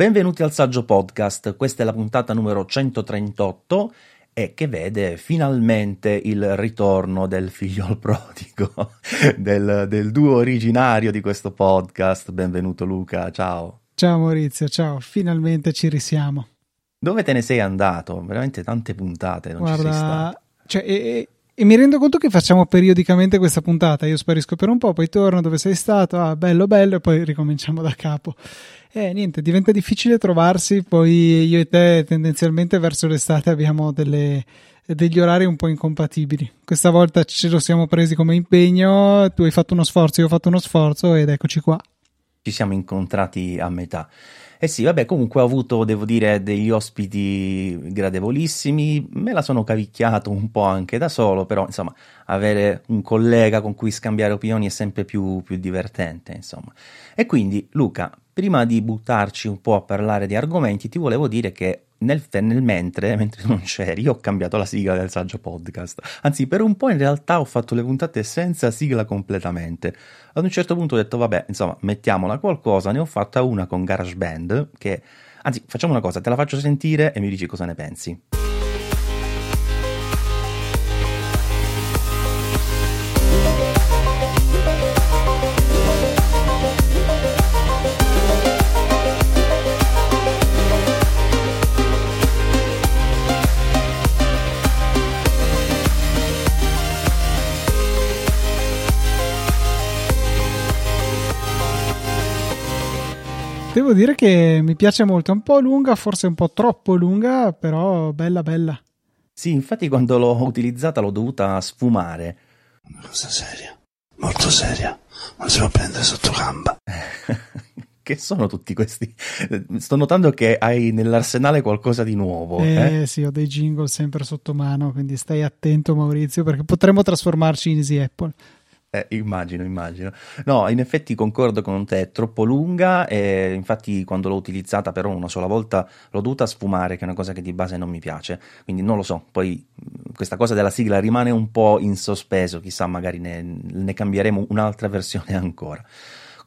Benvenuti al Saggio Podcast, questa è la puntata numero 138 e che vede finalmente il ritorno del figlio prodigo, del, del duo originario di questo podcast. Benvenuto Luca, ciao. Ciao Maurizio, ciao, finalmente ci risiamo. Dove te ne sei andato? Veramente tante puntate, non Guarda, ci sei stato. Cioè, e, e, mi rendo conto che facciamo periodicamente questa puntata. Io sparisco per un po', poi torno dove sei stato, ah, bello, bello, e poi ricominciamo da capo. Eh, niente, diventa difficile trovarsi, poi io e te tendenzialmente verso l'estate abbiamo delle, degli orari un po' incompatibili. Questa volta ce lo siamo presi come impegno, tu hai fatto uno sforzo, io ho fatto uno sforzo ed eccoci qua. Ci siamo incontrati a metà. Eh sì, vabbè, comunque ho avuto, devo dire, degli ospiti gradevolissimi, me la sono cavicchiato un po' anche da solo, però insomma, avere un collega con cui scambiare opinioni è sempre più, più divertente, insomma. E quindi, Luca, prima di buttarci un po' a parlare di argomenti, ti volevo dire che nel, nel, mentre, mentre non c'eri, ho cambiato la sigla del saggio podcast. Anzi, per un po' in realtà ho fatto le puntate senza sigla completamente. Ad un certo punto ho detto, vabbè, insomma, mettiamola qualcosa. Ne ho fatta una con GarageBand, che... Anzi, facciamo una cosa, te la faccio sentire e mi dici cosa ne pensi. Devo dire che mi piace molto, è un po' lunga, forse un po' troppo lunga, però bella bella. Sì, infatti quando l'ho utilizzata l'ho dovuta sfumare. Una cosa seria, molto seria, non si può prendere sotto gamba. che sono tutti questi? Sto notando che hai nell'arsenale qualcosa di nuovo. Eh, eh? sì, ho dei jingle sempre sotto mano, quindi stai attento Maurizio perché potremmo trasformarci in Easy Apple. Eh, immagino, immagino. No, in effetti concordo con te, è troppo lunga e infatti quando l'ho utilizzata però una sola volta l'ho dovuta sfumare, che è una cosa che di base non mi piace, quindi non lo so, poi questa cosa della sigla rimane un po' in sospeso, chissà magari ne, ne cambieremo un'altra versione ancora.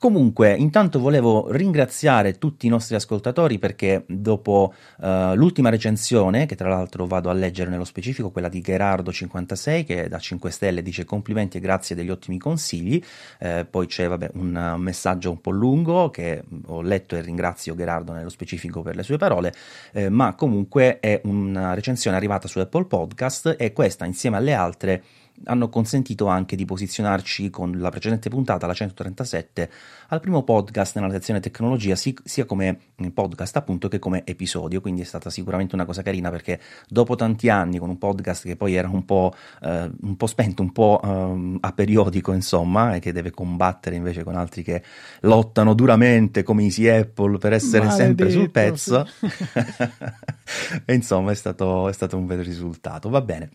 Comunque, intanto volevo ringraziare tutti i nostri ascoltatori perché dopo uh, l'ultima recensione, che tra l'altro vado a leggere nello specifico, quella di Gerardo56, che da 5 stelle dice complimenti e grazie degli ottimi consigli, eh, poi c'è vabbè, un messaggio un po' lungo che ho letto e ringrazio Gerardo nello specifico per le sue parole, eh, ma comunque è una recensione arrivata su Apple Podcast e questa insieme alle altre hanno consentito anche di posizionarci con la precedente puntata, la 137, al primo podcast nella sezione tecnologia, sia come podcast appunto che come episodio, quindi è stata sicuramente una cosa carina perché dopo tanti anni con un podcast che poi era un po', eh, un po spento, un po' eh, a periodico insomma, e che deve combattere invece con altri che lottano duramente come Easy Apple per essere Maledetto, sempre sul pezzo, sì. e insomma è stato, è stato un bel risultato, va bene.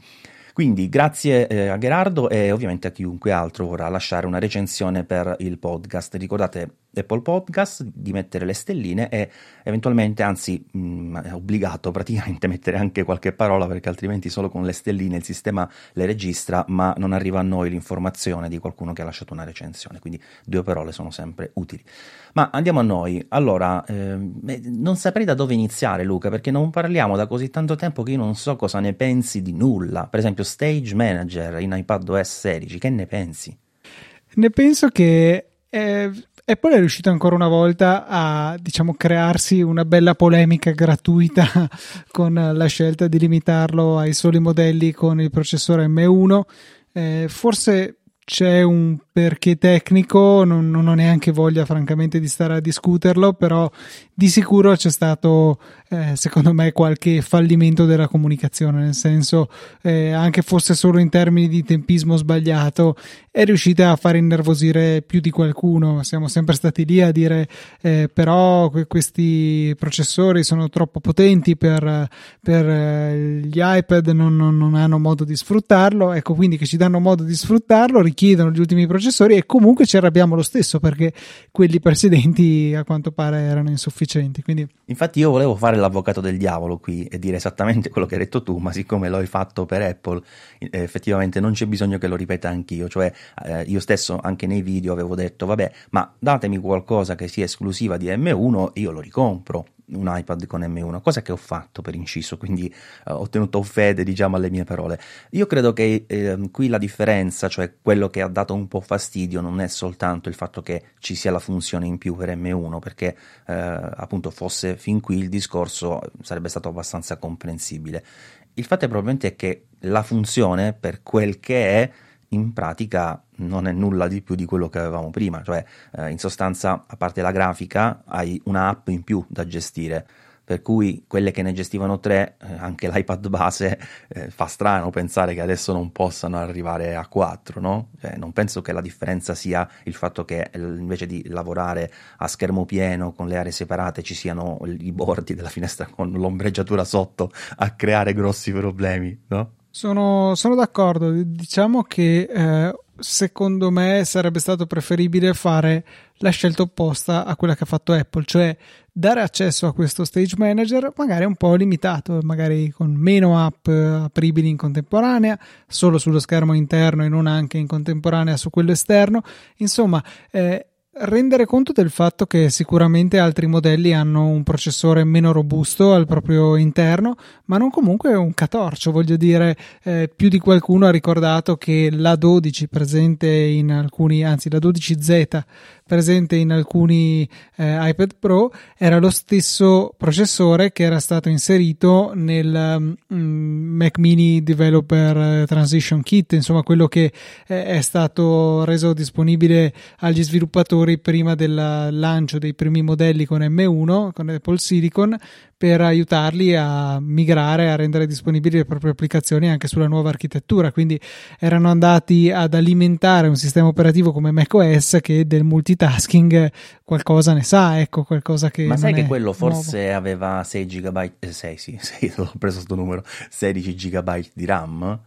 Quindi grazie eh, a Gerardo e ovviamente a chiunque altro vorrà lasciare una recensione per il podcast. Ricordate Apple Podcast di mettere le stelline e eventualmente, anzi mh, è obbligato praticamente mettere anche qualche parola perché altrimenti solo con le stelline il sistema le registra ma non arriva a noi l'informazione di qualcuno che ha lasciato una recensione. Quindi due parole sono sempre utili. Ma andiamo a noi. Allora, ehm, non saprei da dove iniziare, Luca, perché non parliamo da così tanto tempo che io non so cosa ne pensi di nulla. Per esempio, Stage Manager in iPadOS 16, che ne pensi? Ne penso che eh, Apple è riuscito ancora una volta a diciamo, crearsi una bella polemica gratuita con la scelta di limitarlo ai soli modelli con il processore M1. Eh, forse c'è un perché tecnico, non, non, ho neanche voglia francamente di stare a discuterlo, però di sicuro c'è stato eh, secondo me qualche fallimento della comunicazione, nel senso eh, anche fosse solo in termini di tempismo sbagliato, è riuscita a far innervosire più di qualcuno, siamo sempre stati lì a dire eh, però questi processori sono troppo potenti per, per eh, gli iPad, non, non, non hanno modo di sfruttarlo, ecco quindi che ci danno modo di sfruttarlo, richiedono gli ultimi processori e comunque ci arrabbiamo lo stesso perché quelli precedenti a quanto pare erano insufficienti. Quindi... Infatti io volevo fare l'avvocato del diavolo qui e dire esattamente quello che hai detto tu, ma siccome l'hai fatto per Apple, eh, effettivamente non c'è bisogno che lo ripeta anch'io, cioè eh, io stesso anche nei video avevo detto vabbè, ma datemi qualcosa che sia esclusiva di M1 e io lo ricompro un iPad con M1, cosa che ho fatto per inciso, quindi uh, ho tenuto fede diciamo alle mie parole. Io credo che eh, qui la differenza, cioè quello che ha dato un po' fastidio, non è soltanto il fatto che ci sia la funzione in più per M1, perché eh, appunto fosse fin qui il discorso sarebbe stato abbastanza comprensibile. Il fatto è probabilmente che la funzione, per quel che è, in pratica non è nulla di più di quello che avevamo prima, cioè eh, in sostanza a parte la grafica hai un'app in più da gestire, per cui quelle che ne gestivano tre, eh, anche l'iPad base, eh, fa strano pensare che adesso non possano arrivare a quattro, no? Cioè, non penso che la differenza sia il fatto che eh, invece di lavorare a schermo pieno con le aree separate ci siano i bordi della finestra con l'ombreggiatura sotto a creare grossi problemi, no? Sono, sono d'accordo, diciamo che eh, secondo me sarebbe stato preferibile fare la scelta opposta a quella che ha fatto Apple, cioè dare accesso a questo stage manager magari un po' limitato, magari con meno app apribili in contemporanea, solo sullo schermo interno e non anche in contemporanea su quello esterno. Insomma, eh, rendere conto del fatto che sicuramente altri modelli hanno un processore meno robusto al proprio interno, ma non comunque un catorcio. Voglio dire, eh, più di qualcuno ha ricordato che la 12 presente in alcuni, anzi la 12Z presente in alcuni eh, iPad Pro era lo stesso processore che era stato inserito nel um, Mac Mini Developer Transition Kit, insomma quello che eh, è stato reso disponibile agli sviluppatori prima del lancio dei primi modelli con M1, con Apple Silicon, per aiutarli a migrare, a rendere disponibili le proprie applicazioni anche sulla nuova architettura. Quindi erano andati ad alimentare un sistema operativo come macOS che del multitasking qualcosa ne sa, ecco, qualcosa che... Ma sai che quello forse nuovo. aveva 6 GB, eh, 6 sì, 6, ho preso questo numero, 16 GB di RAM?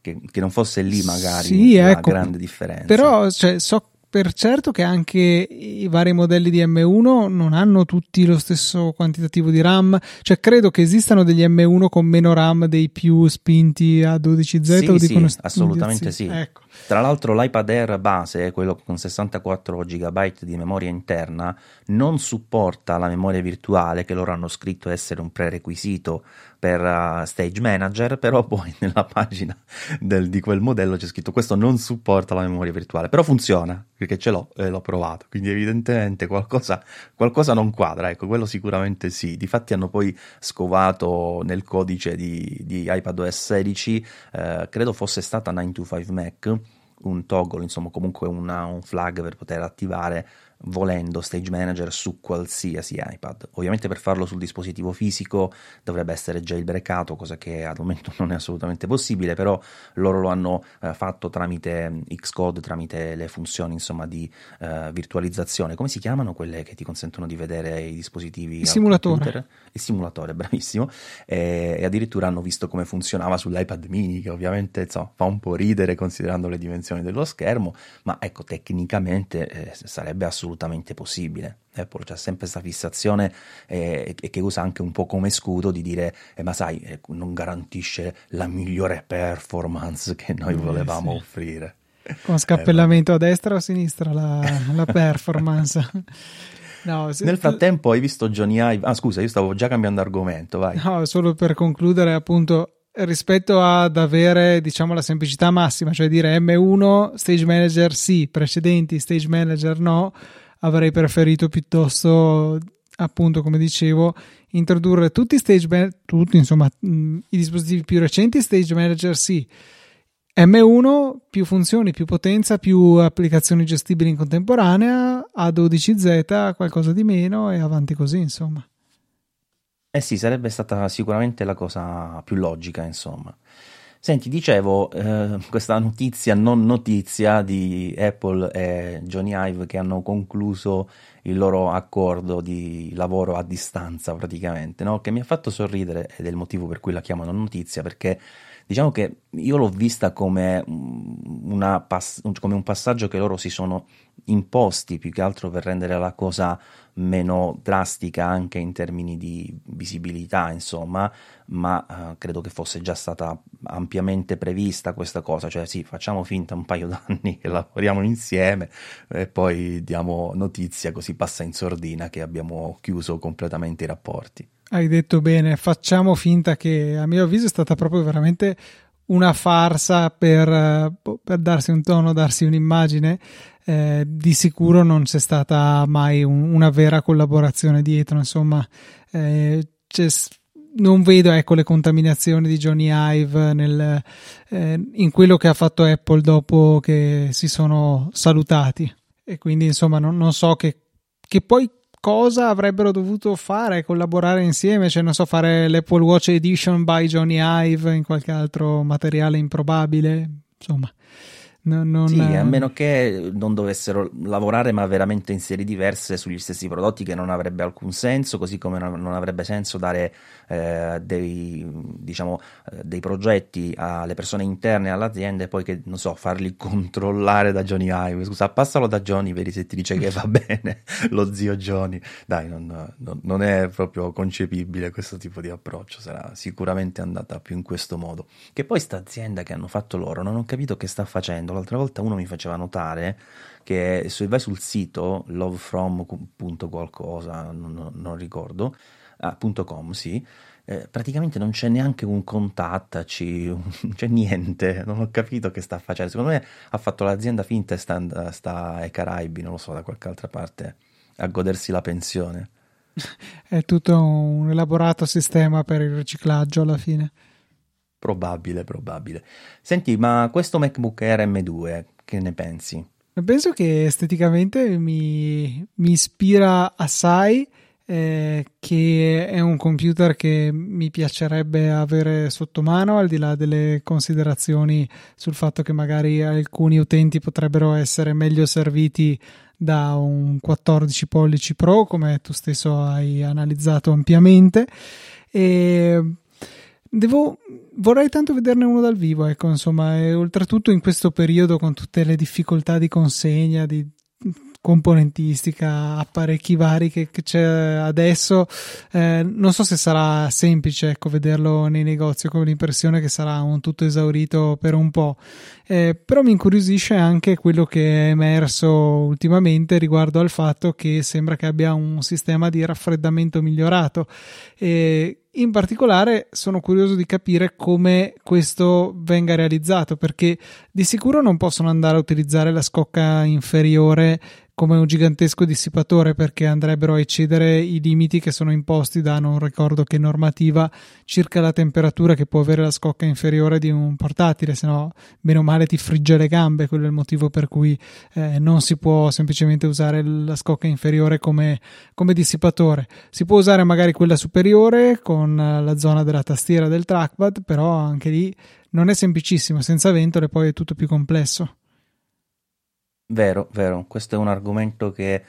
Che, che, non fosse lì magari sì, la ecco, grande differenza. Però cioè, so per certo che anche i vari modelli di M1 non hanno tutti lo stesso quantitativo di RAM, cioè credo che esistano degli M1 con meno RAM dei più spinti a 12Z sì, o dicono sì, assolutamente sì. Ecco. Tra l'altro l'iPad Air base, quello con 64 GB di memoria interna, non supporta la memoria virtuale che loro hanno scritto essere un prerequisito per uh, Stage Manager, però poi nella pagina del, di quel modello c'è scritto questo non supporta la memoria virtuale, però funziona, perché ce l'ho e l'ho provato, quindi evidentemente qualcosa, qualcosa non quadra, ecco, quello sicuramente sì. Difatti hanno poi scovato nel codice di, di iPadOS 16, eh, credo fosse stata 925 Mac, un toggle, insomma comunque una, un flag per poter attivare volendo Stage Manager su qualsiasi iPad. Ovviamente per farlo sul dispositivo fisico dovrebbe essere jailbreakato, cosa che al momento non è assolutamente possibile, però loro lo hanno eh, fatto tramite mm, Xcode, tramite le funzioni insomma di eh, virtualizzazione. Come si chiamano quelle che ti consentono di vedere i dispositivi? Il simulatore. Il simulatore, bravissimo. E, e, addirittura hanno visto come funzionava sull'iPad mini, che ovviamente insomma, fa un po' ridere considerando le dimensioni dello schermo, ma ecco, tecnicamente eh, sarebbe assolutamente assolutamente possibile. Apple c'ha sempre questa fissazione eh, che usa anche un po' come scudo di dire eh, ma sai eh, non garantisce la migliore performance che noi volevamo sì. offrire con scappellamento a destra o a sinistra la, la performance No, se... Nel frattempo hai visto Johnny Ive? Ah, scusa, io stavo già cambiando argomento, vai. No, solo per concludere, appunto, rispetto ad avere, diciamo, la semplicità massima, cioè dire M1, stage manager sì, precedenti, stage manager no avrei preferito piuttosto appunto come dicevo introdurre tutti i stage man- tutti insomma mh, i dispositivi più recenti stage manager sì. M1 più funzioni più potenza più applicazioni gestibili in contemporanea A12Z qualcosa di meno e avanti così insomma. Eh sì sarebbe stata sicuramente la cosa più logica insomma Senti, dicevo, eh, questa notizia, non notizia, di Apple e Johnny Ive che hanno concluso il loro accordo di lavoro a distanza praticamente, no? che mi ha fatto sorridere ed è il motivo per cui la chiamano notizia, perché diciamo che io l'ho vista come, pass- come un passaggio che loro si sono imposti più che altro per rendere la cosa meno drastica anche in termini di visibilità, insomma, ma eh, credo che fosse già stata ampiamente prevista questa cosa, cioè sì, facciamo finta un paio d'anni che lavoriamo insieme e poi diamo notizia così passa in sordina che abbiamo chiuso completamente i rapporti. Hai detto bene, facciamo finta che a mio avviso è stata proprio veramente una farsa per, eh, per darsi un tono, darsi un'immagine. Eh, di sicuro non c'è stata mai un, una vera collaborazione dietro, insomma, eh, non vedo ecco, le contaminazioni di Johnny Ive nel, eh, in quello che ha fatto Apple dopo che si sono salutati. E quindi, insomma, non, non so che, che poi cosa avrebbero dovuto fare, collaborare insieme, cioè non so, fare l'Apple Watch Edition by Johnny Ive in qualche altro materiale improbabile, insomma. No, non... Sì, a meno che non dovessero lavorare ma veramente in serie diverse sugli stessi prodotti che non avrebbe alcun senso, così come non avrebbe senso dare eh, dei, diciamo, eh, dei progetti alle persone interne all'azienda e poi che, non so, farli controllare da Johnny Ive. Scusa, passalo da Johnny, vedi se ti dice che va bene lo zio Johnny. Dai, non, non, non è proprio concepibile questo tipo di approccio, sarà sicuramente andata più in questo modo. Che poi sta azienda che hanno fatto loro non ho capito che sta facendo l'altra volta uno mi faceva notare che se vai sul sito lovefrom.qualcosa, non, non ricordo, ah, .com, sì, eh, praticamente non c'è neanche un contattaci, non c'è niente, non ho capito che sta facendo. Secondo me ha fatto l'azienda finta e sta, sta ai Caraibi, non lo so, da qualche altra parte, a godersi la pensione. È tutto un elaborato sistema per il riciclaggio alla fine. Probabile, probabile. Senti, ma questo MacBook Air M2, che ne pensi? Penso che esteticamente mi, mi ispira assai, eh, che è un computer che mi piacerebbe avere sotto mano, al di là delle considerazioni sul fatto che magari alcuni utenti potrebbero essere meglio serviti da un 14 pollici Pro, come tu stesso hai analizzato ampiamente. E Devo, vorrei tanto vederne uno dal vivo, ecco, insomma, e oltretutto in questo periodo con tutte le difficoltà di consegna, di componentistica, apparecchi vari che, che c'è adesso, eh, non so se sarà semplice, ecco, vederlo nei negozi, ho l'impressione che sarà un tutto esaurito per un po', eh, però mi incuriosisce anche quello che è emerso ultimamente riguardo al fatto che sembra che abbia un sistema di raffreddamento migliorato. E in particolare sono curioso di capire come questo venga realizzato perché di sicuro non possono andare a utilizzare la scocca inferiore come un gigantesco dissipatore perché andrebbero a eccedere i limiti che sono imposti da non ricordo che normativa circa la temperatura che può avere la scocca inferiore di un portatile, se no bene o male ti frigge le gambe, quello è il motivo per cui eh, non si può semplicemente usare la scocca inferiore come, come dissipatore. Si può usare magari quella superiore con la zona della tastiera del trackpad, però anche lì non è semplicissimo, senza ventole poi è tutto più complesso. Vero, vero, questo è un argomento che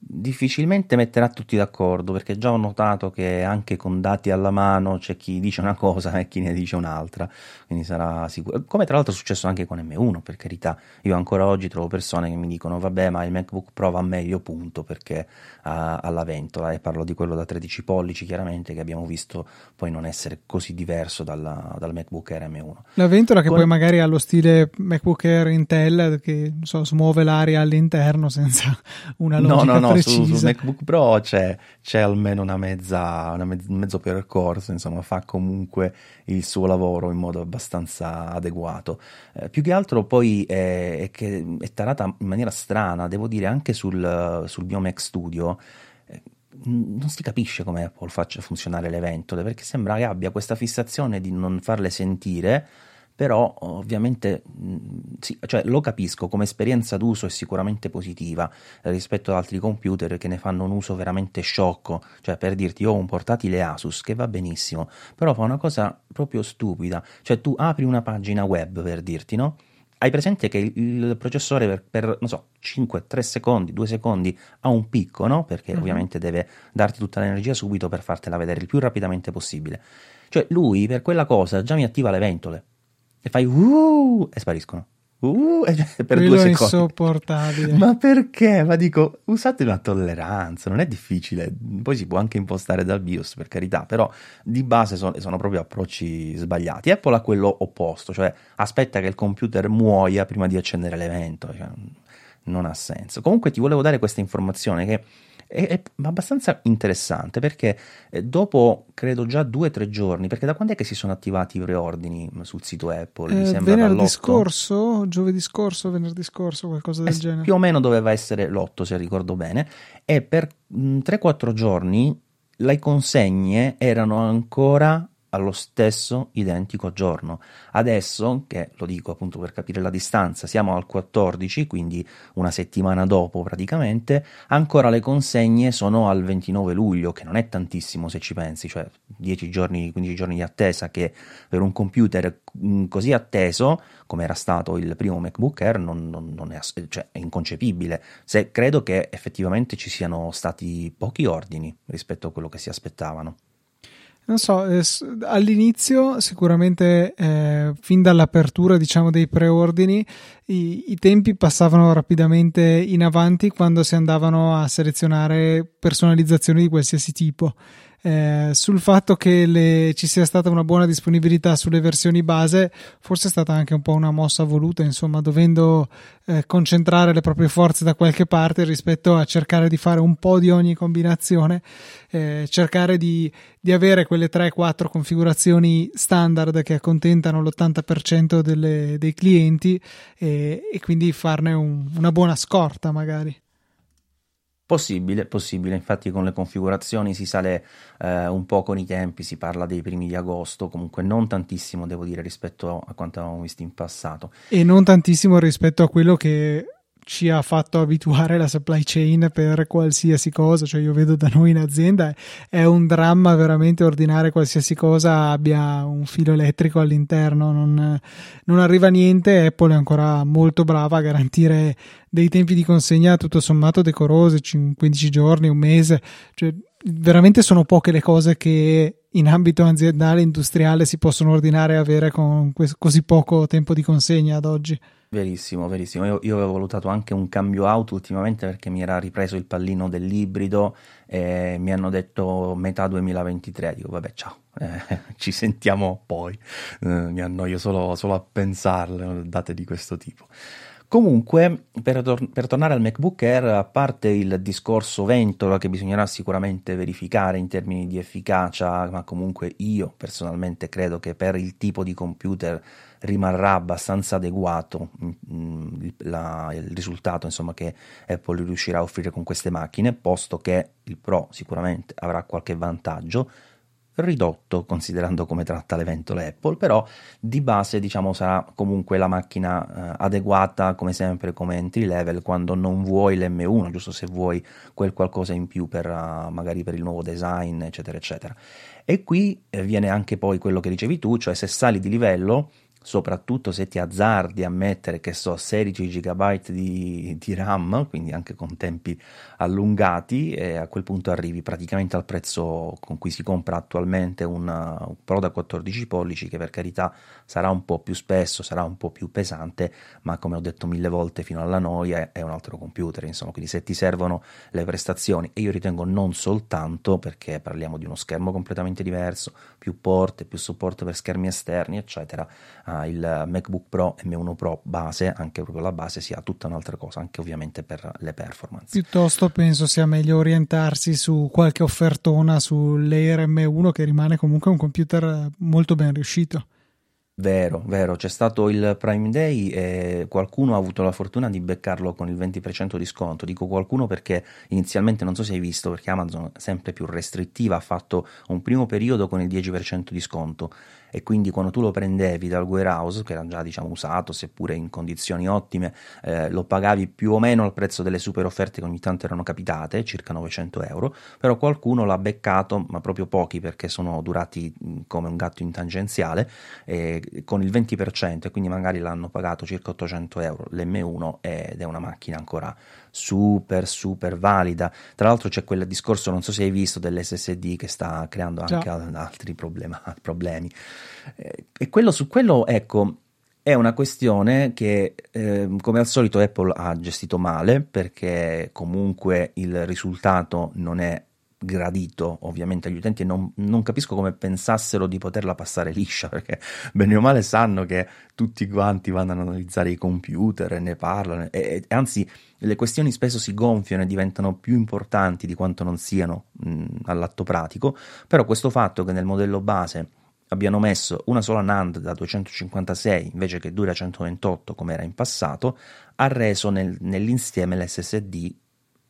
difficilmente metterà tutti d'accordo perché già ho notato che anche con dati alla mano c'è chi dice una cosa e chi ne dice un'altra. Quindi sarà sicuro come tra l'altro è successo anche con M1 per carità. Io ancora oggi trovo persone che mi dicono vabbè ma il MacBook Pro va meglio punto perché ha, la ventola e parlo di quello da 13 pollici chiaramente che abbiamo visto poi non essere così diverso dalla, dal MacBook Air M1 la ventola che con... poi magari ha lo stile MacBook Air Intel che so, smuove l'aria all'interno senza una logica no, no, no no, su, su, MacBook Pro c'è, c'è almeno una mezza, una mezzo, un mezzo percorso, insomma, fa comunque il suo lavoro in modo abbastanza adeguato. Eh, più che altro poi è, è, che è tarata in maniera strana, devo dire, anche sul, sul mio Mac Studio eh, non si capisce come Apple faccia funzionare le ventole perché sembra che abbia questa fissazione di non farle sentire però ovviamente sì, cioè, lo capisco come esperienza d'uso è sicuramente positiva rispetto ad altri computer che ne fanno un uso veramente sciocco, cioè per dirti ho un portatile Asus che va benissimo, però fa una cosa proprio stupida, cioè tu apri una pagina web per dirti, no? Hai presente che il, processore per, per, non so, 5, 3 secondi, 2 secondi ha un picco, no? Perché uh-huh. ovviamente deve darti tutta l'energia subito per fartela vedere il più rapidamente possibile. Cioè lui per quella cosa già mi attiva le ventole e fai uh, e spariscono. Uh, per Quello due è secondi. insopportabile. Ma perché? Ma dico, usate una tolleranza, non è difficile. Poi si può anche impostare dal BIOS, per carità, però di base sono, sono proprio approcci sbagliati. Apple ha quello opposto, cioè aspetta che il computer muoia prima di accendere l'evento. Cioè, non ha senso. Comunque ti volevo dare questa informazione che è, è abbastanza interessante perché eh, dopo credo già due o tre giorni, perché da quando è che si sono attivati i preordini sul sito Apple? Mi Eh, sembra venerdì dall'8? scorso, giovedì scorso, venerdì scorso, qualcosa del Eh, genere. Più o meno doveva essere l'8 se ricordo bene e per mh, 3-4 giorni le consegne erano ancora allo stesso identico giorno. Adesso, che lo dico appunto per capire la distanza, siamo al 14, quindi una settimana dopo praticamente, ancora le consegne sono al 29 luglio, che non è tantissimo se ci pensi, cioè 10 giorni, 15 giorni di attesa che per un computer mh, così atteso come era stato il primo MacBook Air non, non- non è, cioè, è inconcepibile. Se credo che effettivamente ci siano stati pochi ordini rispetto a quello che si aspettavano. Non so, eh, all'inizio sicuramente eh, fin dall'apertura diciamo dei preordini i, i tempi passavano rapidamente in avanti quando si andavano a selezionare personalizzazioni di qualsiasi tipo. Eh, sul fatto che le- ci sia stata una buona disponibilità sulle versioni base, forse è stata anche un po' una mossa voluta, insomma, dovendo eh, concentrare le proprie forze da qualche parte rispetto a cercare di fare un po' di ogni combinazione, eh, cercare di, di avere quelle 3-4 configurazioni standard che accontentano l'80% delle- dei clienti e, e quindi farne un- una buona scorta magari. Possibile, possibile, infatti con le configurazioni si sale eh, un po' con i tempi, si parla dei primi di agosto, comunque non tantissimo devo dire rispetto a quanto avevamo visto in passato. E non tantissimo rispetto a quello che ci ha fatto abituare la supply chain per qualsiasi cosa, cioè io vedo da noi in azienda è un dramma veramente ordinare qualsiasi cosa abbia un filo elettrico all'interno, non, non arriva niente, Apple è ancora molto brava a garantire dei tempi di consegna tutto sommato decorosi, cin- 15 giorni, un mese, cioè veramente sono poche le cose che in ambito aziendale industriale si possono ordinare e avere con così poco tempo di consegna ad oggi. Verissimo, verissimo. Io, io avevo valutato anche un cambio auto ultimamente perché mi era ripreso il pallino dell'ibrido e mi hanno detto metà 2023. Dico, vabbè, ciao, eh, ci sentiamo poi. Eh, mi annoio solo, solo a pensarle, date di questo tipo. Comunque, per, tor- per tornare al MacBook Air, a parte il discorso ventola che bisognerà sicuramente verificare in termini di efficacia, ma comunque io personalmente credo che per il tipo di computer rimarrà abbastanza adeguato mm, il, la- il risultato insomma, che Apple riuscirà a offrire con queste macchine, posto che il Pro sicuramente avrà qualche vantaggio ridotto considerando come tratta le ventole Apple, però di base diciamo sarà comunque la macchina eh, adeguata come sempre come entry level quando non vuoi l'M1, giusto se vuoi quel qualcosa in più per uh, magari per il nuovo design, eccetera, eccetera. E qui eh, viene anche poi quello che dicevi tu, cioè se sali di livello soprattutto se ti azzardi a mettere che so 16 GB di, di RAM, quindi anche con tempi allungati, e a quel punto arrivi praticamente al prezzo con cui si compra attualmente un Pro da 14 pollici, che per carità sarà un po' più spesso, sarà un po' più pesante, ma come ho detto mille volte fino alla noia è un altro computer, insomma, quindi se ti servono le prestazioni, e io ritengo non soltanto perché parliamo di uno schermo completamente diverso, più porte, più supporto per schermi esterni, eccetera, il MacBook Pro M1 Pro base, anche proprio la base, sia tutta un'altra cosa, anche ovviamente per le performance. Piuttosto penso sia meglio orientarsi su qualche offertona sull'Air M1 che rimane comunque un computer molto ben riuscito. Vero, vero, c'è stato il Prime Day e qualcuno ha avuto la fortuna di beccarlo con il 20% di sconto. Dico qualcuno perché inizialmente non so se hai visto, perché Amazon sempre più restrittiva ha fatto un primo periodo con il 10% di sconto e quindi quando tu lo prendevi dal warehouse, che era già diciamo usato, seppure in condizioni ottime, eh, lo pagavi più o meno al prezzo delle super offerte che ogni tanto erano capitate, circa 900 euro, però qualcuno l'ha beccato, ma proprio pochi perché sono durati mh, come un gatto in tangenziale, eh, con il 20% e quindi magari l'hanno pagato circa 800 euro l'M1 ed è una macchina ancora super super valida. Tra l'altro c'è quel discorso, non so se hai visto, dell'SSD che sta creando anche Già. altri problema- problemi. Eh, e quello su quello, ecco, è una questione che, eh, come al solito, Apple ha gestito male perché comunque il risultato non è gradito ovviamente agli utenti e non, non, capisco come pensassero di poterla passare liscia perché bene o male sanno che tutti quanti vanno ad analizzare i computer e ne parlano e, e anzi le questioni spesso si gonfiano e diventano più importanti di quanto non siano mh, all'atto pratico però questo fatto che nel modello base abbiano messo una sola NAND da 256 invece che due da 128 come era in passato ha reso nel, nell'insieme l'SSD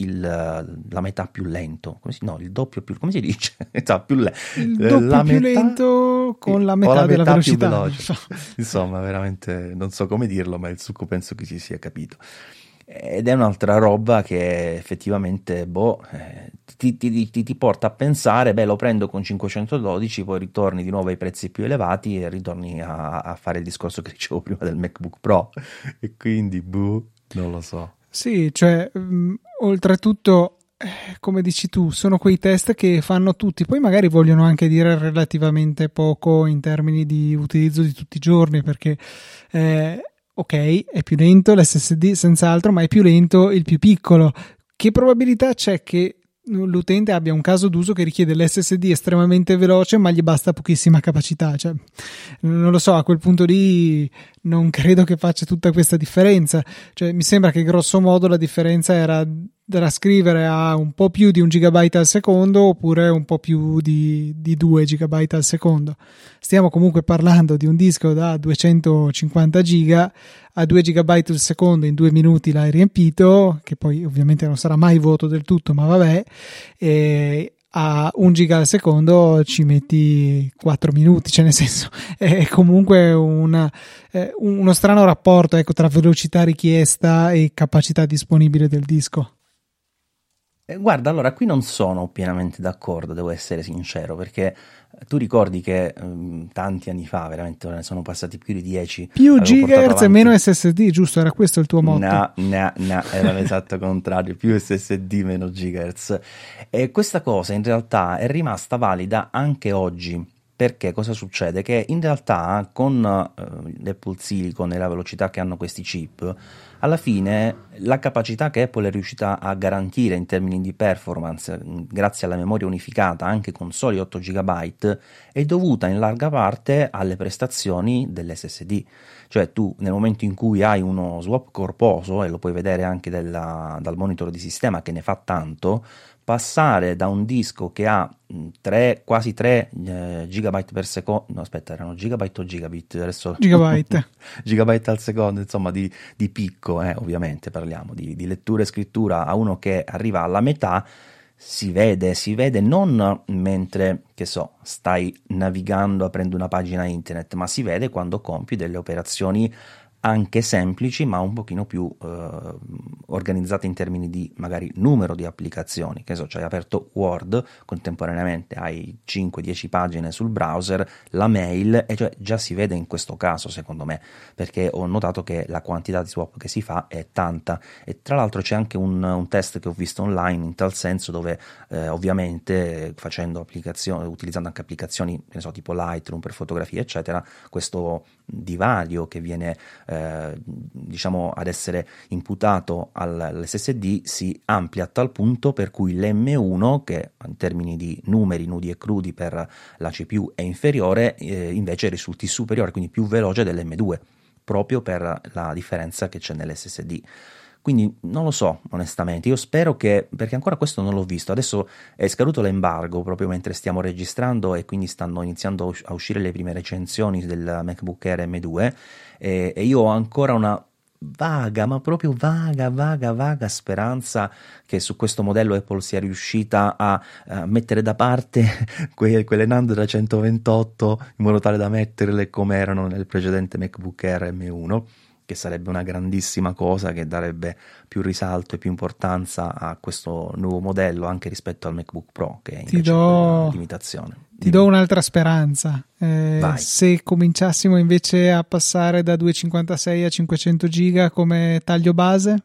il, la metà più lento, si, no, il doppio più, come si dice? Esatto, più le, il doppio la più metà, lento con la metà, la metà della velocità. Veloce. Insomma, veramente non so come dirlo, ma il succo penso che si sia capito. Ed è un'altra roba che effettivamente boh, eh, ti, ti, ti, ti, porta a pensare, beh lo prendo con 512, poi ritorni di nuovo ai prezzi più elevati e ritorni a, a fare il discorso che dicevo prima del MacBook Pro. E quindi, boh, non lo so. Sì, cioè, mh, mm, oltretutto, eh, come dici tu, sono quei test che fanno tutti, poi magari vogliono anche dire relativamente poco in termini di utilizzo di tutti i giorni, perché eh, ok, è più lento l'SSD senz'altro, ma è più lento il più piccolo. Che probabilità c'è che l'utente abbia un caso d'uso che richiede l'SSD estremamente veloce ma gli basta pochissima capacità cioè, non lo so a quel punto lì non credo che faccia tutta questa differenza. Cioè, mi sembra che grosso modo la differenza era da scrivere a un po' più di un gigabyte al secondo oppure un po' più di, di 2 gigabyte al secondo. Stiamo comunque parlando di un disco da 250 giga a 2 gigabyte al secondo in due minuti l'hai riempito, che poi ovviamente non sarà mai vuoto del tutto, ma vabbè. E a 1 giga al secondo ci metti 4 minuti, cioè nel senso è comunque una, è uno strano rapporto ecco, tra velocità richiesta e capacità disponibile del disco. Eh, guarda, allora qui non sono pienamente d'accordo, devo essere sincero, perché tu ricordi che um, tanti anni fa, veramente ne sono passati più di 10. Più gigahertz e meno SSD, giusto? Era questo il tuo motto? No, no, no, era l'esatto contrario, più SSD meno gigahertz. E questa cosa in realtà è rimasta valida anche oggi perché cosa succede? Che in realtà con uh, l'Apple Silicon e la velocità che hanno questi chip, alla fine la capacità che Apple è riuscita a garantire in termini di performance grazie alla memoria unificata anche con soli 8 GB è dovuta in larga parte alle prestazioni dell'SSD. Cioè tu nel momento in cui hai uno swap corposo, e lo puoi vedere anche della, dal monitor di sistema che ne fa tanto, passare da un disco che ha 3, quasi 3 eh, gigabyte per secondo, no aspetta erano gigabyte o gigabit, adesso gigabyte, gigabyte al secondo, insomma di, di picco, eh, ovviamente parliamo di, di lettura e scrittura a uno che arriva alla metà, si vede, si vede non mentre, che so, stai navigando aprendo una pagina internet, ma si vede quando compi delle operazioni anche semplici ma un pochino più eh, organizzate in termini di magari numero di applicazioni. Che so, cioè hai aperto Word contemporaneamente hai 5-10 pagine sul browser la mail e cioè già si vede in questo caso secondo me. Perché ho notato che la quantità di swap che si fa è tanta. E tra l'altro c'è anche un, un test che ho visto online in tal senso dove eh, ovviamente facendo applicazioni utilizzando anche applicazioni so, tipo Lightroom per fotografie eccetera questo divario che viene eh, diciamo ad essere imputato all'SSD si amplia a tal punto per cui l'M1 che in termini di numeri nudi e crudi per la CPU è inferiore eh, invece risulti superiore quindi più veloce dell'M2 proprio per la differenza che c'è nell'SSD quindi non lo so, onestamente. Io spero che, perché ancora questo non l'ho visto. Adesso è scaduto l'embargo proprio mentre stiamo registrando e quindi stanno iniziando a uscire le prime recensioni del MacBook Air M2 e, e io ho ancora una vaga, ma proprio vaga, vaga, vaga speranza che su questo modello Apple sia riuscita a, a mettere da parte que- quelle NAND da 128 in modo tale da metterle come erano nel precedente MacBook Air M1 che sarebbe una grandissima cosa che darebbe più risalto e più importanza a questo nuovo modello anche rispetto al MacBook Pro che è invece do, limitazione. Ti do un'altra speranza. Eh, se cominciassimo invece a passare da 256 a 500 giga come taglio base?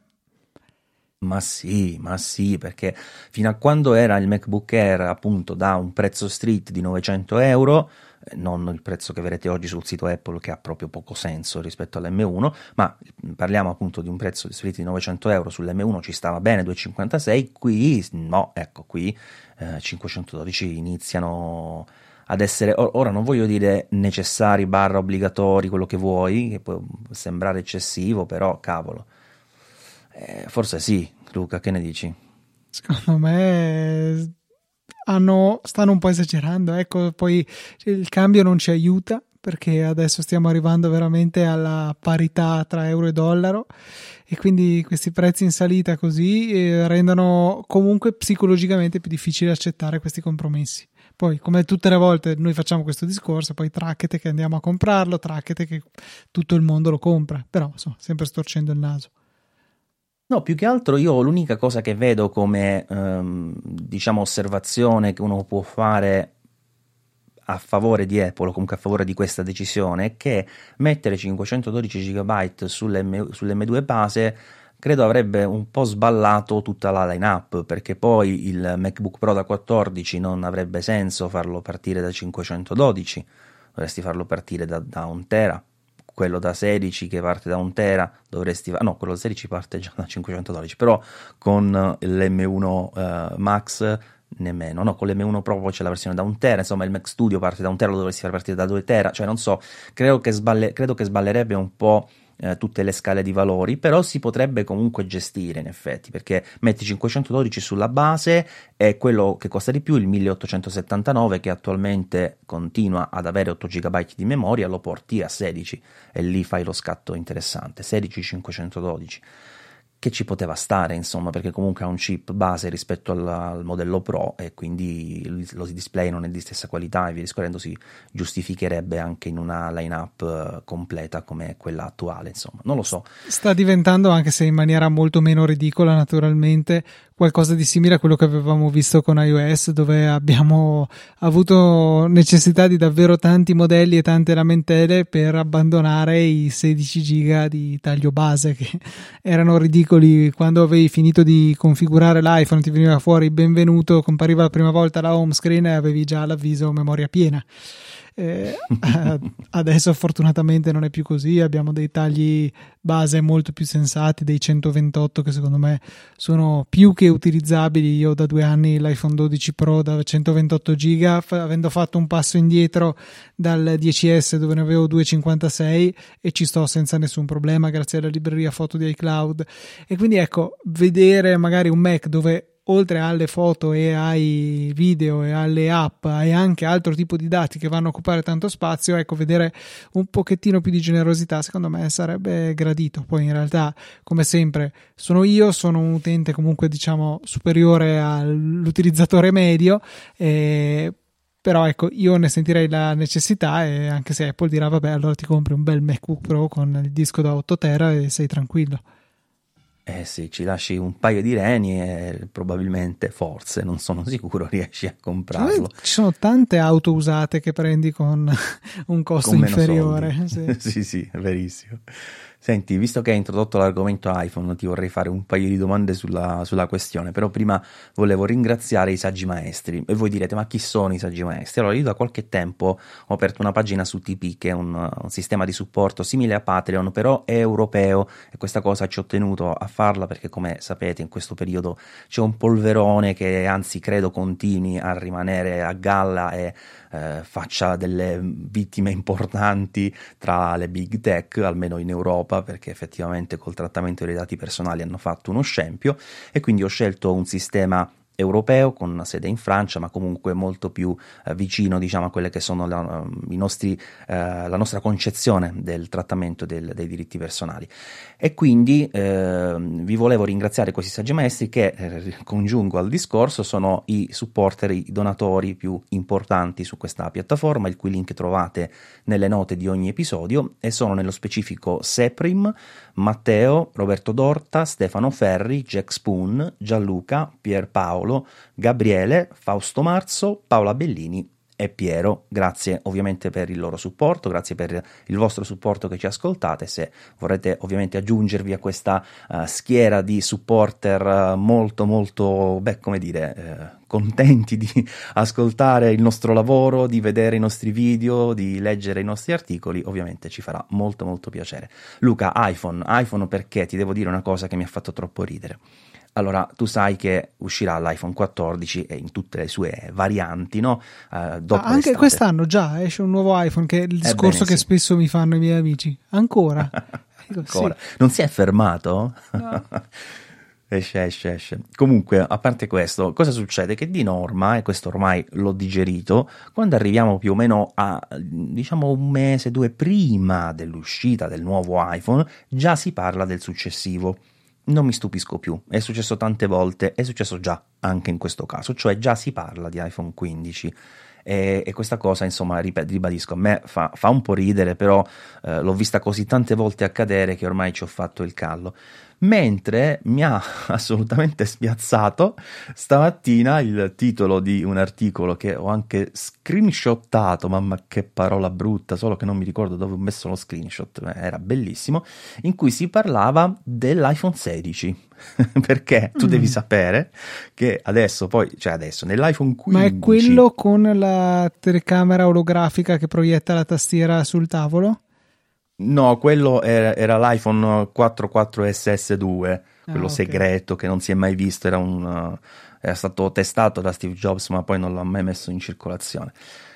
Ma sì, ma sì, perché fino a quando era il MacBook Air appunto da un prezzo street di 900 euro, eh, non il prezzo che vedrete oggi sul sito Apple che ha proprio poco senso rispetto all'M1, ma parliamo appunto di un prezzo street di 900 euro sull'M1 ci stava bene 256, qui no, ecco qui eh, 512 iniziano ad essere, ora non voglio dire necessari barra obbligatori, quello che vuoi, che può sembrare eccessivo, però cavolo eh, forse sì, Luca, che ne dici? Secondo me hanno, stanno un po' esagerando, ecco, poi il cambio non ci aiuta perché adesso stiamo arrivando veramente alla parità tra euro e dollaro e quindi questi prezzi in salita così eh, rendono comunque psicologicamente più difficile accettare questi compromessi. Poi, come tutte le volte, noi facciamo questo discorso, poi tracchete che andiamo a comprarlo, tracchete che tutto il mondo lo compra, però insomma, sempre storcendo il naso. No, più che altro io l'unica cosa che vedo come ehm, diciamo osservazione che uno può fare a favore di Apple o comunque a favore di questa decisione è che mettere 512 GB sull'M, sull'M2 base credo avrebbe un po' sballato tutta la lineup perché poi il MacBook Pro da 14 non avrebbe senso farlo partire da 512 dovresti farlo partire da, da un tera quello da 16 che parte da 1 tera dovresti no quello da 16 parte già da 512 però con l'M1 uh, Max nemmeno no con l'M1 Pro poi c'è la versione da 1 tera insomma il Mac Studio parte da 1 tera lo dovresti far partire da 2 tera cioè non so credo che, sballe, credo che sballerebbe un po' eh, tutte le scale di valori, però si potrebbe comunque gestire in effetti, perché metti 512 sulla base e quello che costa di più, il 1879 che attualmente continua ad avere 8 GB di memoria, lo porti a 16 e lì fai lo scatto interessante, 16 512 che ci poteva stare, insomma, perché comunque ha un chip base rispetto al, al modello Pro e quindi lo display non è di stessa qualità e via discorrendo si giustificherebbe anche in una lineup eh, completa come quella attuale, insomma, non lo so. Sta diventando, anche se in maniera molto meno ridicola naturalmente, qualcosa di simile a quello che avevamo visto con iOS, dove abbiamo avuto necessità di davvero tanti modelli e tante lamentele per abbandonare i 16 giga di taglio base che erano ridicoli. Quando avevi finito di configurare l'iPhone, ti veniva fuori benvenuto, compariva la prima volta la home screen e avevi già l'avviso memoria piena. Eh, adesso fortunatamente non è più così, abbiamo dei tagli base molto più sensati, dei 128 che secondo me sono più che utilizzabili. Io da due anni l'iPhone 12 Pro da 128 giga, f- avendo fatto un passo indietro dal 10S dove ne avevo 256 e ci sto senza nessun problema grazie alla libreria foto di iCloud. E quindi ecco, vedere magari un Mac dove oltre alle foto e ai video e alle app e anche altro tipo di dati che vanno a occupare tanto spazio, ecco, vedere un pochettino più di generosità secondo me sarebbe gradito. Poi in realtà, come sempre, sono io, sono un utente comunque diciamo superiore all'utilizzatore medio. E però ecco io ne sentirei la necessità e anche se Apple dirà vabbè allora ti compri un bel MacBook Pro con il disco da 8 tera e sei tranquillo eh sì, ci lasci un paio di reni e probabilmente, forse, non sono sicuro, riesci a comprarlo. Ci sono tante auto usate che prendi con un costo con inferiore. Sì. sì, sì, è verissimo. Senti, visto che hai introdotto l'argomento iPhone, ti vorrei fare un paio di domande sulla, sulla, questione, però prima volevo ringraziare i saggi maestri. E voi direte, ma chi sono i saggi maestri? Allora, io da qualche tempo ho aperto una pagina su TP, che è un, un sistema di supporto simile a Patreon, però è europeo, e questa cosa ci ho tenuto a farla perché, come sapete, in questo periodo c'è un polverone che anzi credo continui a rimanere a galla e eh, faccia delle vittime importanti tra le big tech, almeno in Europa, perché effettivamente col trattamento dei dati personali hanno fatto uno scempio e quindi ho scelto un sistema europeo con una sede in Francia, ma comunque molto più eh, vicino diciamo, a quelle che sono la, nostri, eh, la nostra concezione del trattamento del, dei diritti personali. E quindi eh, vi volevo ringraziare questi saggi maestri che, eh, congiungo al discorso, sono i supporter, i donatori più importanti su questa piattaforma, il cui link trovate nelle note di ogni episodio e sono nello specifico Seprim, Matteo, Roberto Dorta, Stefano Ferri, Jack Spoon, Gianluca, Pierpaolo, Gabriele, Fausto Marzo, Paola Bellini e Piero. Grazie ovviamente per il loro supporto, grazie per il vostro supporto che ci ascoltate. Se vorrete ovviamente aggiungervi a questa uh, schiera di supporter uh, molto molto, beh, come dire, uh, contenti di ascoltare il nostro lavoro, di vedere i nostri video, di leggere i nostri articoli, ovviamente ci farà molto molto piacere. Luca, iPhone, iPhone perché ti devo dire una cosa che mi ha fatto troppo ridere. Allora, tu sai che uscirà l'iPhone 14 e in tutte le sue varianti, no? Uh, ah, anche l'estate. quest'anno già esce un nuovo iPhone, che è il discorso Ebbene, che sì. spesso mi fanno i miei amici. Ancora? Ancora. Sì. Non si è fermato? No. esce, esce, esce. Comunque, a parte questo, cosa succede? Che di norma, e questo ormai l'ho digerito, quando arriviamo più o meno a, diciamo, un mese, due prima dell'uscita del nuovo iPhone, già si parla del successivo non mi stupisco più, è successo tante volte, è successo già anche in questo caso, cioè già si parla di iPhone 15 e, e questa cosa insomma ribadisco a me fa, fa un po' ridere però eh, l'ho vista così tante volte accadere che ormai ci ho fatto il callo mentre mi ha assolutamente spiazzato stamattina il titolo di un articolo che ho anche screenshottato, mamma che parola brutta, solo che non mi ricordo dove ho messo lo screenshot, era bellissimo, in cui si parlava dell'iPhone 16. Perché tu mm. devi sapere che adesso, poi, cioè adesso, nell'iPhone 15. Ma è quello con la telecamera olografica che proietta la tastiera sul tavolo? No, quello era, era l'iPhone 44SS2, quello ah, okay. segreto che non si è mai visto, era, un, era stato testato da Steve Jobs ma poi non l'ha mai messo in circolazione.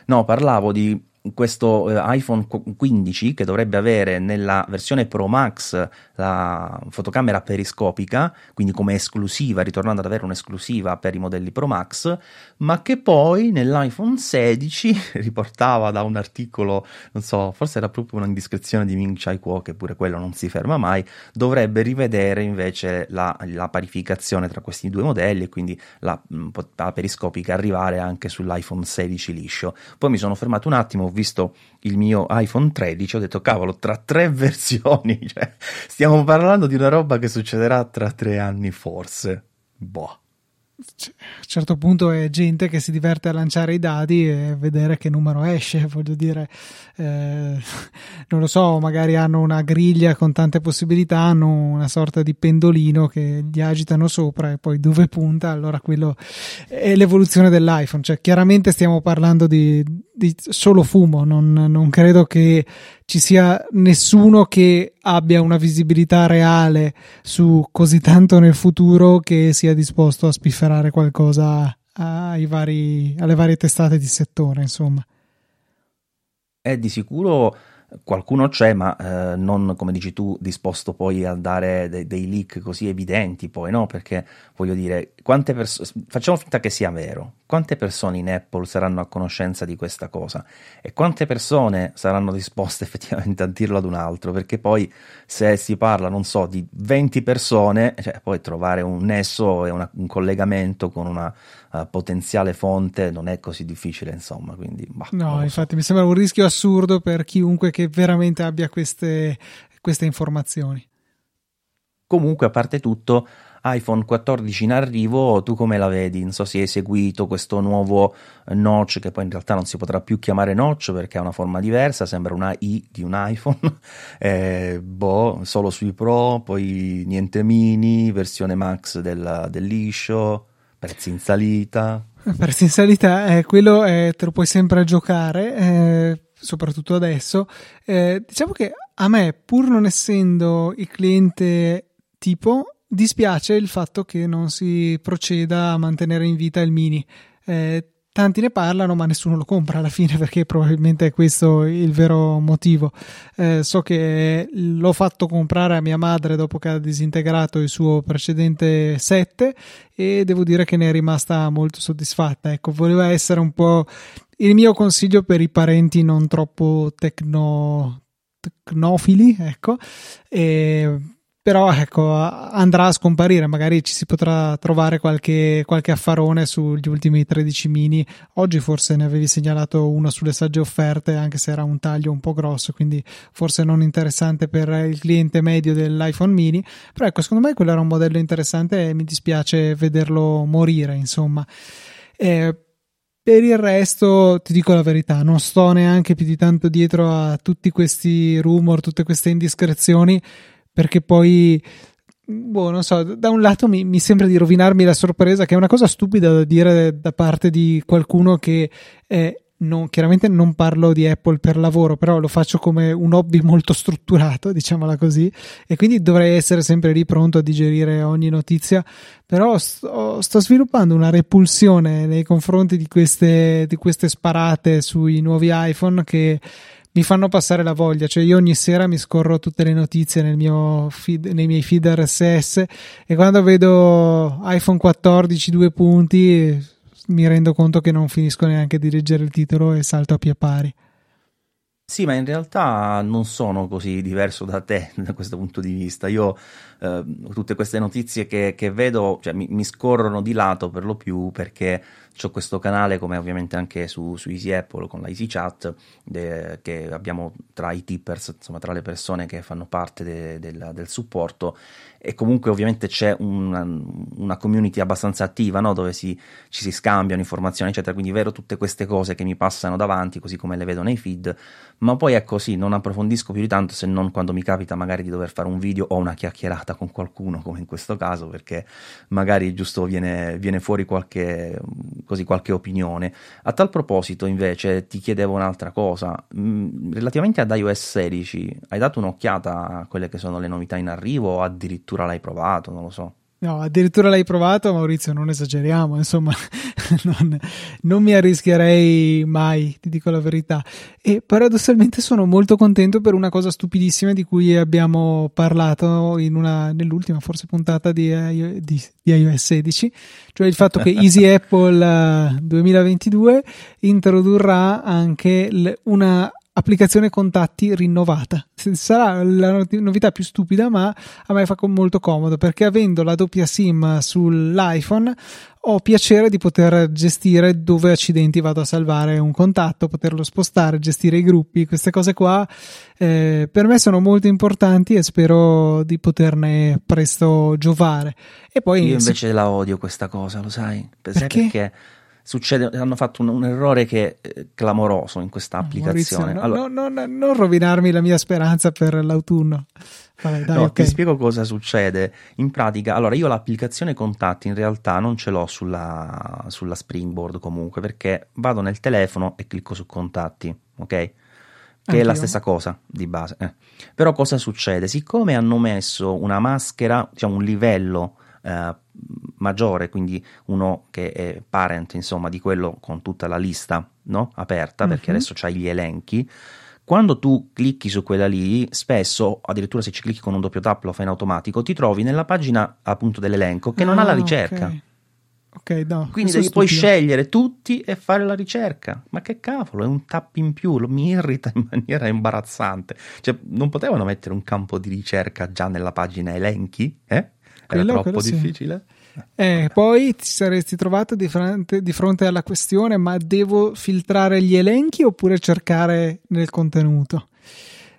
No, parlavo di questo eh, iPhone 15 che dovrebbe avere nella versione Pro Max la fotocamera periscopica, quindi come esclusiva, ritornando ad avere un'esclusiva per i modelli Pro Max, ma che poi nell'iPhone 16 riportava da un articolo, non so, forse era proprio un'indiscrezione di Ming Chai Kuo, che pure quello non si ferma mai, dovrebbe rivedere invece la, la parificazione tra questi due modelli e quindi la, la periscopica arrivare anche sull'iPhone 16 liscio. Poi mi sono fermato un attimo, visto il mio iPhone 13, ho detto cavolo, tra tre versioni, cioè, stiamo parlando di una roba che succederà tra tre anni forse. Boh a un certo punto è gente che si diverte a lanciare i dadi e vedere che numero esce, voglio dire, eh, non lo so, magari hanno una griglia con tante possibilità, hanno una sorta di pendolino che gli agitano sopra e poi dove punta, allora quello è l'evoluzione dell'iPhone, cioè chiaramente stiamo parlando di, di solo fumo, non, non credo che ci sia nessuno che abbia una visibilità reale su così tanto nel futuro che sia disposto a spifferare qualcosa vari, alle varie testate di settore, insomma. È di sicuro qualcuno c'è, ma eh, non come dici tu, disposto poi a dare de- dei leak così evidenti, poi no? Perché voglio dire, quante persone facciamo finta che sia vero, quante persone in Apple saranno a conoscenza di questa cosa e quante persone saranno disposte effettivamente a dirlo ad un altro? Perché poi se si parla, non so, di 20 persone, cioè, poi trovare un nesso e una, un collegamento con una uh, potenziale fonte non è così difficile, insomma. Quindi, bah, no, infatti so. mi sembra un rischio assurdo per chiunque che veramente abbia queste, queste informazioni. Comunque, a parte tutto, iPhone 14 in arrivo, tu come la vedi? Non so se hai seguito questo nuovo notch che poi in realtà non si potrà più chiamare notch perché ha una forma diversa, sembra una I di un iPhone, eh, boh, solo sui Pro, poi niente mini, versione Max del, del liscio, prezzi in salita. Prezzi in salita, eh, quello eh, te lo puoi sempre giocare, eh, soprattutto adesso. Eh, diciamo che a me, pur non essendo il cliente tipo, dispiace il fatto che non si proceda a mantenere in vita il mini. Eh, tanti ne parlano, ma nessuno lo compra alla fine perché probabilmente è questo il vero motivo. Eh, so che l'ho fatto comprare a mia madre dopo che ha disintegrato il suo precedente 7 e devo dire che ne è rimasta molto soddisfatta. Ecco, voleva essere un po' il mio consiglio per i parenti non troppo tecno, tecnofili, ecco. E però ecco, andrà a scomparire, magari ci si potrà trovare qualche, qualche affarone sugli ultimi 13 mini. Oggi forse ne avevi segnalato uno sulle sagge offerte, anche se era un taglio un po' grosso, quindi forse non interessante per il cliente medio dell'iPhone mini. Però ecco, secondo me quello era un modello interessante e mi dispiace vederlo morire, insomma. Eh, per il resto, ti dico la verità, non sto neanche più di tanto dietro a tutti questi rumor, tutte queste indiscrezioni, perché poi, boh, non so, da un lato mi, mi sembra di rovinarmi la sorpresa, che è una cosa stupida da dire da parte di qualcuno che è non, chiaramente non parlo di Apple per lavoro, però lo faccio come un hobby molto strutturato, diciamola così, e quindi dovrei essere sempre lì pronto a digerire ogni notizia. Però sto, sto sviluppando una repulsione nei confronti di queste, di queste sparate sui nuovi iPhone che mi fanno passare la voglia, cioè io ogni sera mi scorro tutte le notizie nel mio feed, nei miei feed RSS e quando vedo iPhone 14 due punti mi rendo conto che non finisco neanche di leggere il titolo e salto a pie pari. Sì, ma in realtà non sono così diverso da te da questo punto di vista. Io eh, tutte queste notizie che, che vedo cioè, mi, mi, scorrono di lato per lo più perché ho questo canale, come ovviamente anche su, su Easy Apple con la Easy Chat, de, che abbiamo tra i tippers, insomma tra le persone che fanno parte de, de, del supporto. E comunque ovviamente c'è una, una community abbastanza attiva no? dove si, ci si scambiano informazioni eccetera. Quindi vedo tutte queste cose che mi passano davanti così come le vedo nei feed. Ma poi è così non approfondisco più di tanto se non quando mi capita magari di dover fare un video o una chiacchierata con qualcuno come in questo caso perché magari giusto viene, viene fuori qualche, così, qualche opinione. A tal proposito invece ti chiedevo un'altra cosa. Mm, relativamente ad iOS 16 hai dato un'occhiata a quelle che sono le novità in arrivo o addirittura l'hai provato, non lo so. No, addirittura l'hai provato, Maurizio, non esageriamo, insomma, non, non, mi arrischierei mai, ti dico la verità. E paradossalmente sono molto contento per una cosa stupidissima di cui abbiamo parlato una, nell'ultima, forse puntata di, di, di, iOS 16, cioè il fatto che Easy Apple 2022 introdurrà anche una applicazione contatti rinnovata. Sarà la novità più stupida, ma a me fa molto comodo perché avendo la doppia SIM sull'iPhone ho piacere di poter gestire dove accidenti vado a salvare un contatto, poterlo spostare, gestire i gruppi, queste cose qua eh, per me sono molto importanti e spero di poterne presto giovare. E poi io invece si... la odio questa cosa, lo sai? Perché? perché succede, hanno fatto un, un errore che è clamoroso in questa applicazione. Maurizio, allora, no, no, non rovinarmi la mia speranza per l'autunno. Vabbè, dai, no, okay. ti spiego cosa succede. In pratica, allora io l'applicazione contatti in realtà non ce l'ho sulla, sulla Springboard comunque perché vado nel telefono e clicco su contatti, ok? Che Anch'io. è la stessa cosa di base. Eh. Però cosa succede? Siccome hanno messo una maschera, diciamo un livello eh, maggiore, quindi uno che è parent, insomma, di quello con tutta la lista no? aperta, uh-huh. perché adesso c'hai gli elenchi. Quando tu clicchi su quella lì, spesso, addirittura se ci clicchi con un doppio tap lo fai in automatico, ti trovi nella pagina appunto dell'elenco che ah, non ha la ah, ricerca. Okay. Okay, no, Quindi devi poi scegliere tutti e fare la ricerca. Ma che cavolo, è un tap in più, mi irrita in maniera imbarazzante. Cioè, non potevano mettere un campo di ricerca già nella pagina elenchi? Eh? Era quello, troppo difficile? Sì. Eh, poi ti saresti trovato di fronte, di fronte, alla questione: ma devo filtrare gli elenchi oppure cercare nel contenuto?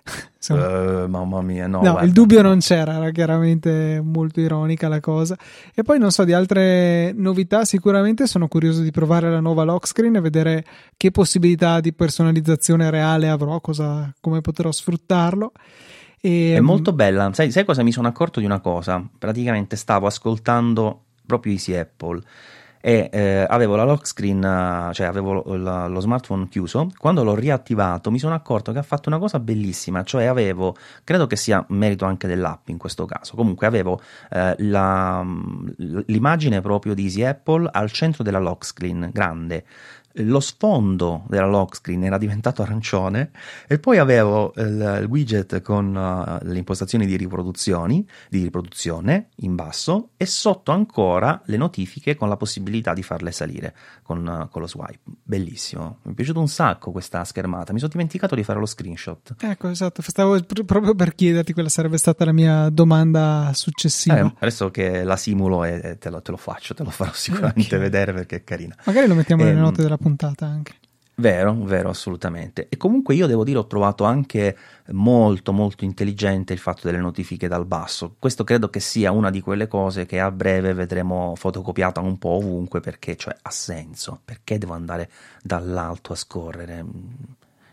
Uh, mamma mia, no. no il dubbio non c'era, era chiaramente molto ironica la cosa. E poi non so di altre novità, sicuramente sono curioso di provare la nuova lock screen e vedere che possibilità di personalizzazione reale avrò, cosa, come potrò sfruttarlo. E, è molto bella. Sai, sai cosa mi sono accorto di una cosa? Praticamente stavo ascoltando proprio Easy Apple. E eh, avevo la lock screen, cioè avevo lo, lo, lo, smartphone chiuso. Quando l'ho riattivato mi sono accorto che ha fatto una cosa bellissima, cioè avevo, credo che sia merito anche dell'app in questo caso, comunque avevo eh, la, l'immagine proprio di Easy Apple al centro della lock screen, grande lo sfondo della lock screen era diventato arancione e poi avevo il, widget con uh, le impostazioni di riproduzioni, di riproduzione in basso e sotto ancora le notifiche con la possibilità di farle salire con, uh, con lo swipe. Bellissimo, mi è piaciuto un sacco questa schermata, mi sono dimenticato di fare lo screenshot. Ecco, esatto, stavo pr- proprio per chiederti quella sarebbe stata la mia domanda successiva. Eh, adesso che la simulo e, e te, lo, te, lo, faccio, te lo farò sicuramente okay. vedere perché è carina. Magari lo mettiamo nelle ehm, note della puntata anche. Vero, vero, assolutamente. E comunque io devo dire ho trovato anche molto molto intelligente il fatto delle notifiche dal basso. Questo credo che sia una di quelle cose che a breve vedremo fotocopiata un po' ovunque perché cioè ha senso. Perché devo andare dall'alto a scorrere?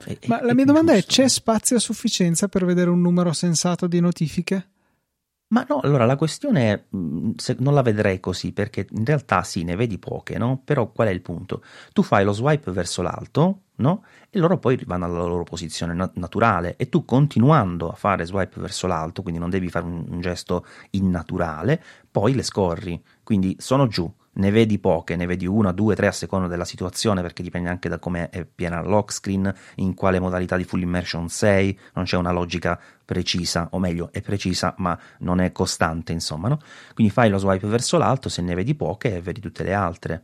È, Ma è, la mia domanda giusto. è c'è spazio a sufficienza per vedere un numero sensato di notifiche? Ma no, allora la questione mm, non la vedrei così, perché in realtà sì, ne vedi poche, no? Però qual è il punto? Tu fai lo swipe verso l'alto, no? E loro poi vanno alla loro posizione naturale e tu continuando a fare swipe verso l'alto, quindi non devi fare un gesto innaturale, poi le scorri, quindi sono giù, ne vedi poche, ne vedi una, due, tre a seconda della situazione, perché dipende anche da come è piena la lock screen, in quale modalità di full immersion sei, non c'è una logica precisa, o meglio, è precisa ma non è costante, insomma, no? Quindi fai lo swipe verso l'alto, se ne vedi poche, vedi tutte le altre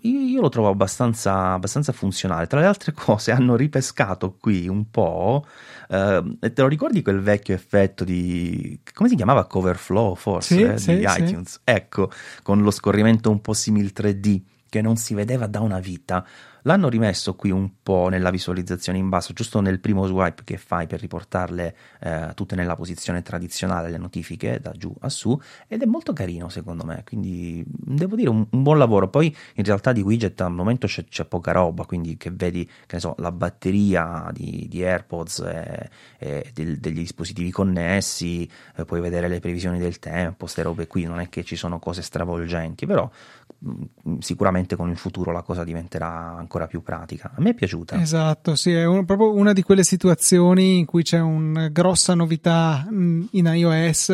io lo trovo abbastanza, abbastanza, funzionale. Tra le altre cose, hanno ripescato qui un po'. Eh, te lo ricordi quel vecchio effetto di come si chiamava? Cover flow, forse sì, eh, sì, di sì. iTunes? Ecco, con lo scorrimento un po' simil 3D che non si vedeva da una vita. L'hanno rimesso qui un po' nella visualizzazione in basso, giusto nel primo swipe che fai per riportarle eh, tutte nella posizione tradizionale, le notifiche da giù a su, ed è molto carino secondo me, quindi devo dire un, un buon lavoro. Poi in realtà di widget al momento c'è, c'è, poca roba, quindi che vedi, che ne so, la batteria di, di AirPods e, e del, degli dispositivi connessi, eh, puoi vedere le previsioni del tempo, queste robe qui, non è che ci sono cose stravolgenti, però mh, sicuramente con il futuro la cosa diventerà ancora ancora più pratica. A me è piaciuta. Esatto, sì, è un, proprio una di quelle situazioni in cui c'è una grossa novità in iOS,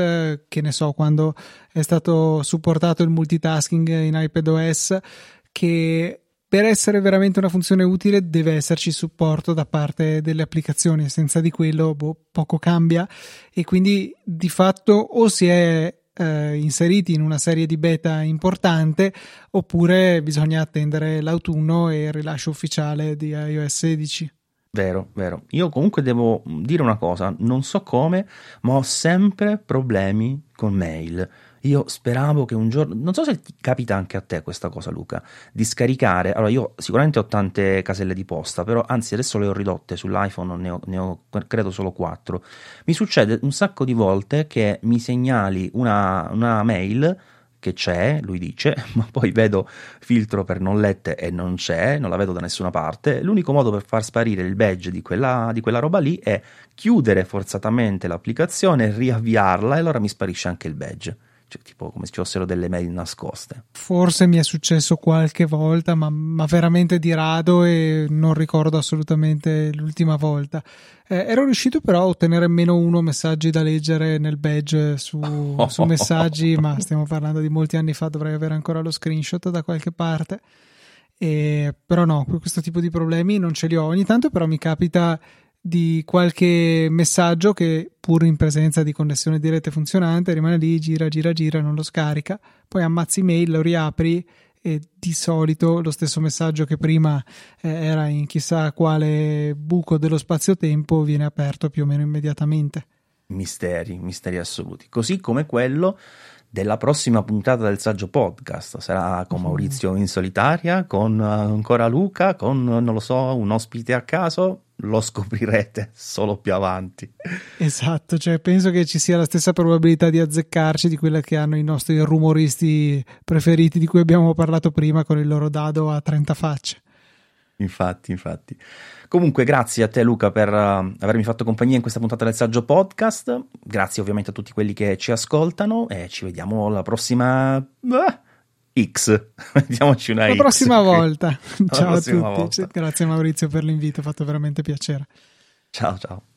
che ne so, quando è stato supportato il multitasking in iPadOS, che per essere veramente una funzione utile deve esserci supporto da parte delle applicazioni, senza di quello boh, poco cambia e quindi di fatto o si è eh, inseriti in una serie di beta importante oppure bisogna attendere l'autunno e il rilascio ufficiale di iOS 16. Vero, vero. Io comunque devo dire una cosa, non so come, ma ho sempre problemi con mail. Io speravo che un giorno, non so se ti capita anche a te questa cosa, Luca, di scaricare. Allora, io sicuramente ho tante caselle di posta, però anzi, adesso le ho ridotte sull'iPhone, ne ho, ne ho credo solo quattro. Mi succede un sacco di volte che mi segnali una, una mail che c'è, lui dice, ma poi vedo filtro per non lette e non c'è, non la vedo da nessuna parte. L'unico modo per far sparire il badge di quella, di quella roba lì è chiudere forzatamente l'applicazione, riavviarla e allora mi sparisce anche il badge cioè, tipo come se ci fossero delle mail nascoste. Forse mi è successo qualche volta, ma, ma veramente di rado e non ricordo assolutamente l'ultima volta. Eh, ero riuscito però a ottenere meno uno messaggi da leggere nel badge su, su messaggi, ma stiamo parlando di molti anni fa, dovrei avere ancora lo screenshot da qualche parte. E, però no, questo tipo di problemi non ce li ho. Ogni tanto però mi capita di qualche messaggio che pur in presenza di connessione di rete funzionante rimane lì, gira, gira, gira, non lo scarica, poi ammazzi mail, lo riapri e di solito lo stesso messaggio che prima eh, era in chissà quale buco dello spazio-tempo viene aperto più o meno immediatamente. Misteri, misteri assoluti. Così come quello della prossima puntata del saggio podcast. Sarà con Maurizio in solitaria, con ancora Luca, con non lo so, un ospite a caso lo scoprirete solo più avanti. Esatto, cioè penso che ci sia la stessa probabilità di azzeccarci di quella che hanno i nostri rumoristi preferiti di cui abbiamo parlato prima con il loro dado a 30 facce. Infatti, infatti. Comunque, grazie a te, Luca, per uh, avermi fatto compagnia in questa puntata del Saggio Podcast. Grazie ovviamente a tutti quelli che ci ascoltano e ci vediamo la prossima. Uh X. Vediamoci una La X. prossima volta. La ciao prossima a tutti. volta. Grazie Maurizio per l'invito, ha fatto veramente piacere. Ciao ciao.